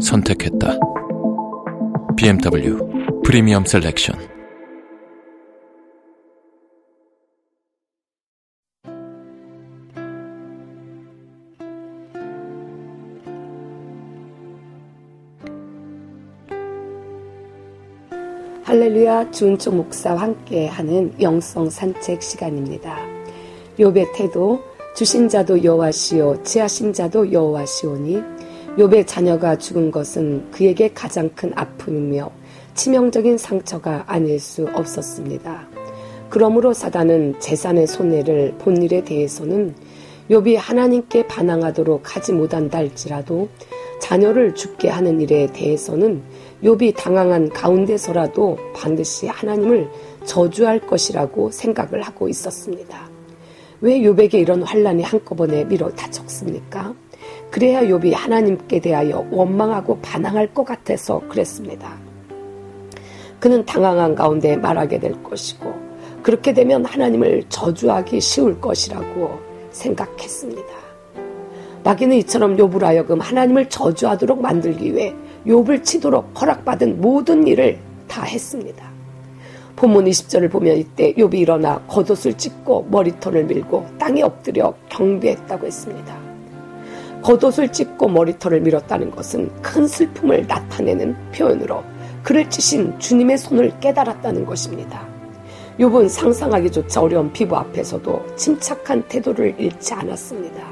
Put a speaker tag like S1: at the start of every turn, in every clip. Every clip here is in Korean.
S1: 선택했다. BMW 프리미엄 셀렉션
S2: 할렐루야 주은총 목사와 함께 하는 영성 산책 시간입니다. 욥의 태도 주신 자도 여호와시오 지하신 자도 여호와시오니 욥의 자녀가 죽은 것은 그에게 가장 큰 아픔이며 치명적인 상처가 아닐 수 없었습니다. 그러므로 사단은 재산의 손해를 본 일에 대해서는 욥이 하나님께 반항하도록 하지 못한다 할지라도 자녀를 죽게 하는 일에 대해서는 욥이 당황한 가운데서라도 반드시 하나님을 저주할 것이라고 생각을 하고 있었습니다. 왜 욥에게 이런 환란이 한꺼번에 밀어 닥쳤습니까? 그래야 욥이 하나님께 대하여 원망하고 반항할 것 같아서 그랬습니다. 그는 당황한 가운데 말하게 될 것이고 그렇게 되면 하나님을 저주하기 쉬울 것이라고 생각했습니다. 마귀는 이처럼 욥을 하여금 하나님을 저주하도록 만들기 위해 욥을 치도록 허락받은 모든 일을 다 했습니다. 본문 20절을 보면 이때 욥이 일어나 겉옷을 찢고 머리털을 밀고 땅에 엎드려 경배했다고 했습니다. 겉옷을 찢고 머리털을 밀었다는 것은 큰 슬픔을 나타내는 표현으로 그를 치신 주님의 손을 깨달았다는 것입니다. 욥은 상상하기조차 어려운 피부 앞에서도 침착한 태도를 잃지 않았습니다.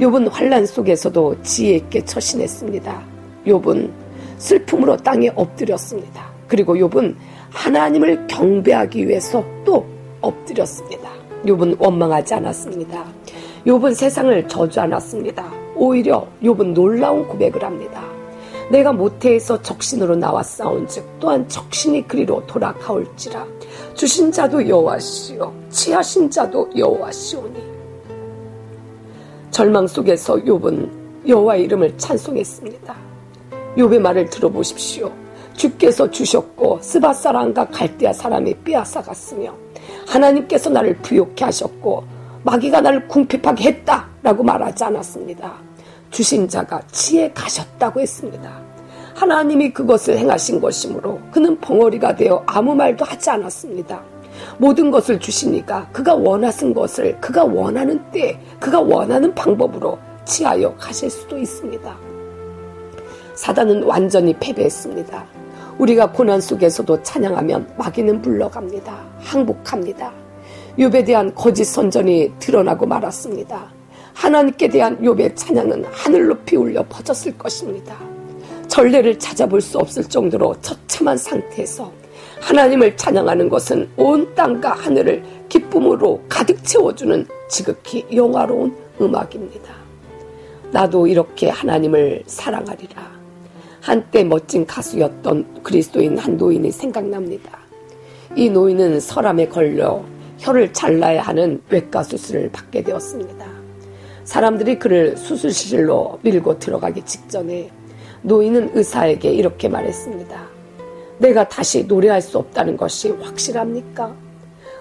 S2: 욥은 환란 속에서도 지혜 있게 처신했습니다. 욥은 슬픔으로 땅에 엎드렸습니다. 그리고 욥은 하나님을 경배하기 위해서 또 엎드렸습니다. 욥은 원망하지 않았습니다. 욥은 세상을 저주 않았습니다. 오히려 욥은 놀라운 고백을 합니다. 내가 모태에서 적신으로 나와 싸운즉 또한 적신이 그리로 돌아가올지라 주신 자도 여호와시오 치하신 자도 여호와시오니 절망 속에서 욥은 여호와 이름을 찬송했습니다. 욥의 말을 들어보십시오. 주께서 주셨고 스바 사람과 갈대아 사람이 빼앗아 갔으며 하나님께서 나를 부욕케 하셨고 마귀가 나를 궁핍하게 했다라고 말하지 않았습니다. 주신 자가 지혜 가셨다고 했습니다. 하나님이 그것을 행하신 것이므로 그는 벙어리가 되어 아무 말도 하지 않았습니다. 모든 것을 주시니까 그가 원하신 것을 그가 원하는 때 그가 원하는 방법으로 취하여 가실 수도 있습니다. 사단은 완전히 패배했습니다. 우리가 고난 속에서도 찬양하면 마귀는 물러갑니다. 항복합니다. 욥에 대한 거짓 선전이 드러나고 말았습니다. 하나님께 대한 욥의 찬양은 하늘 높이 울려 퍼졌을 것입니다. 전례를 찾아볼 수 없을 정도로 처참한 상태에서 하나님을 찬양하는 것은 온 땅과 하늘을 기쁨으로 가득 채워주는 지극히 영화로운 음악입니다. 나도 이렇게 하나님을 사랑하리라. 한때 멋진 가수였던 그리스도인 한 노인이 생각납니다. 이 노인은 설암에 걸려 혀를 잘라야 하는 외과 수술을 받게 되었습니다. 사람들이 그를 수술실로 밀고 들어가기 직전에 노인은 의사에게 이렇게 말했습니다. 내가 다시 노래할 수 없다는 것이 확실합니까?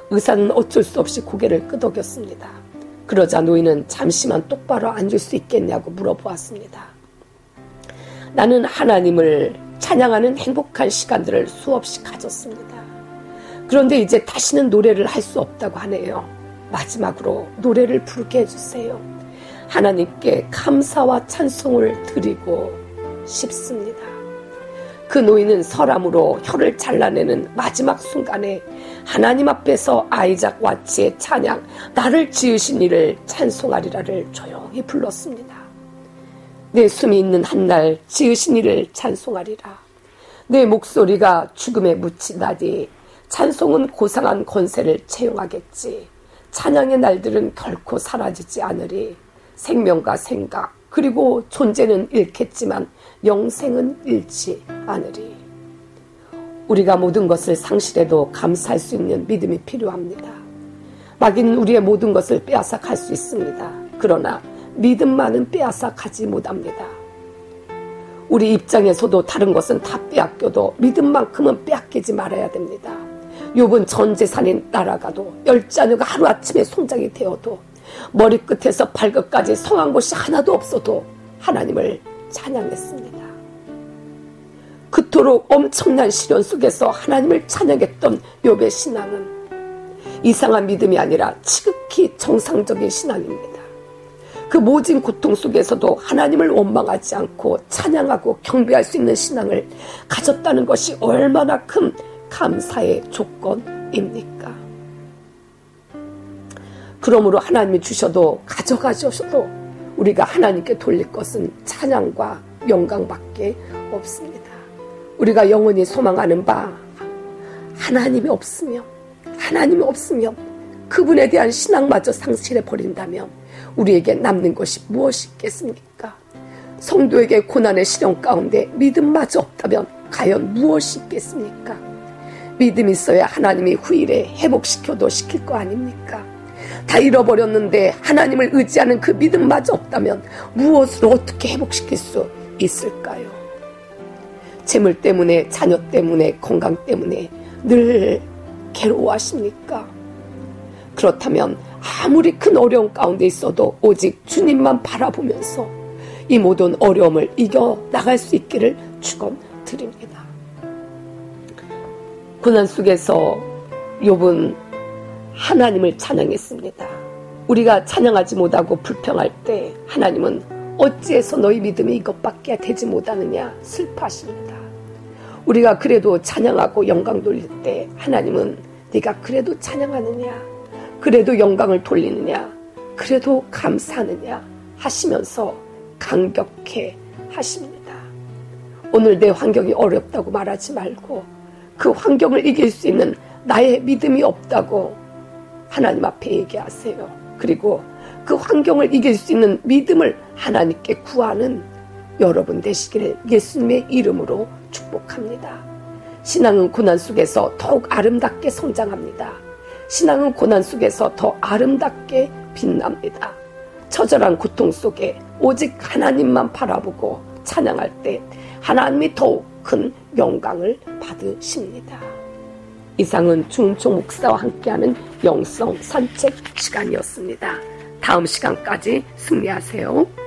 S2: 의사는 어쩔 수 없이 고개를 끄덕였습니다. 그러자 노인은 잠시만 똑바로 앉을 수 있겠냐고 물어보았습니다. 나는 하나님을 찬양하는 행복한 시간들을 수없이 가졌습니다. 그런데 이제 다시는 노래를 할 수 없다고 하네요. 마지막으로 노래를 부르게 해주세요. 하나님께 감사와 찬송을 드리고 싶습니다. 그 노인은 설함으로 혀를 잘라내는 마지막 순간에 하나님 앞에서 아이작 와치의 찬양, 나를 지으신 이를 찬송하리라를 조용히 불렀습니다. 내 숨이 있는 한 날 지으신 이를 찬송하리라. 내 목소리가 죽음에 묻히다니 찬송은 고상한 권세를 채용하겠지. 찬양의 날들은 결코 사라지지 않으리. 생명과 생각, 그리고 존재는 잃겠지만 영생은 잃지 않으리. 우리가 모든 것을 상실해도 감사할 수 있는 믿음이 필요합니다. 마귀는 우리의 모든 것을 빼앗아 갈 수 있습니다. 그러나 믿음만은 빼앗아 가지 못합니다. 우리 입장에서도 다른 것은 다 빼앗겨도 믿음만큼은 빼앗기지 말아야 됩니다. 욥은 전 재산이 날아가도 열 자녀가 하루아침에 송장이 되어도 머리끝에서 발끝까지 성한 곳이 하나도 없어도 하나님을 찬양했습니다. 그토록 엄청난 시련 속에서 하나님을 찬양했던 욥의 신앙은 이상한 믿음이 아니라 지극히 정상적인 신앙입니다. 그 모진 고통 속에서도 하나님을 원망하지 않고 찬양하고 경배할 수 있는 신앙을 가졌다는 것이 얼마나 큰 감사의 조건입니까? 그러므로 하나님이 주셔도 가져가셔도 우리가 하나님께 돌릴 것은 찬양과 영광밖에 없습니다. 우리가 영원히 소망하는 바 하나님이 없으면 하나님이 없으면 그분에 대한 신앙마저 상실해 버린다면 우리에게 남는 것이 무엇이 있겠습니까? 성도에게 고난의 시련 가운데 믿음마저 없다면 과연 무엇이 있겠습니까? 믿음 있어야 하나님이 후일에 회복시켜도 시킬 거 아닙니까? 다 잃어버렸는데 하나님을 의지하는 그 믿음마저 없다면 무엇을 어떻게 회복시킬 수 있을까요? 재물 때문에, 자녀 때문에, 건강 때문에 늘 괴로워하십니까? 그렇다면 아무리 큰 어려움 가운데 있어도 오직 주님만 바라보면서 이 모든 어려움을 이겨 나갈 수 있기를 축원드립니다. 고난 속에서 욥은 하나님을 찬양했습니다. 우리가 찬양하지 못하고 불평할 때 하나님은 어찌해서 너희 믿음이 이것밖에 되지 못하느냐 슬퍼하십니다. 우리가 그래도 찬양하고 영광 돌릴 때 하나님은 네가 그래도 찬양하느냐 그래도 영광을 돌리느냐 그래도 감사하느냐 하시면서 강격해 하십니다. 오늘 내 환경이 어렵다고 말하지 말고 그 환경을 이길 수 있는 나의 믿음이 없다고 하나님 앞에 얘기하세요. 그리고 그 환경을 이길 수 있는 믿음을 하나님께 구하는 여러분 되시기를 예수님의 이름으로 축복합니다. 신앙은 고난 속에서 더욱 아름답게 성장합니다. 신앙은 고난 속에서 더 아름답게 빛납니다. 처절한 고통 속에 오직 하나님만 바라보고 찬양할 때 하나님이 더욱 큰 영광을 받으십니다. 이상은 중총 목사와 함께하는 영성 산책 시간이었습니다. 다음 시간까지 승리하세요.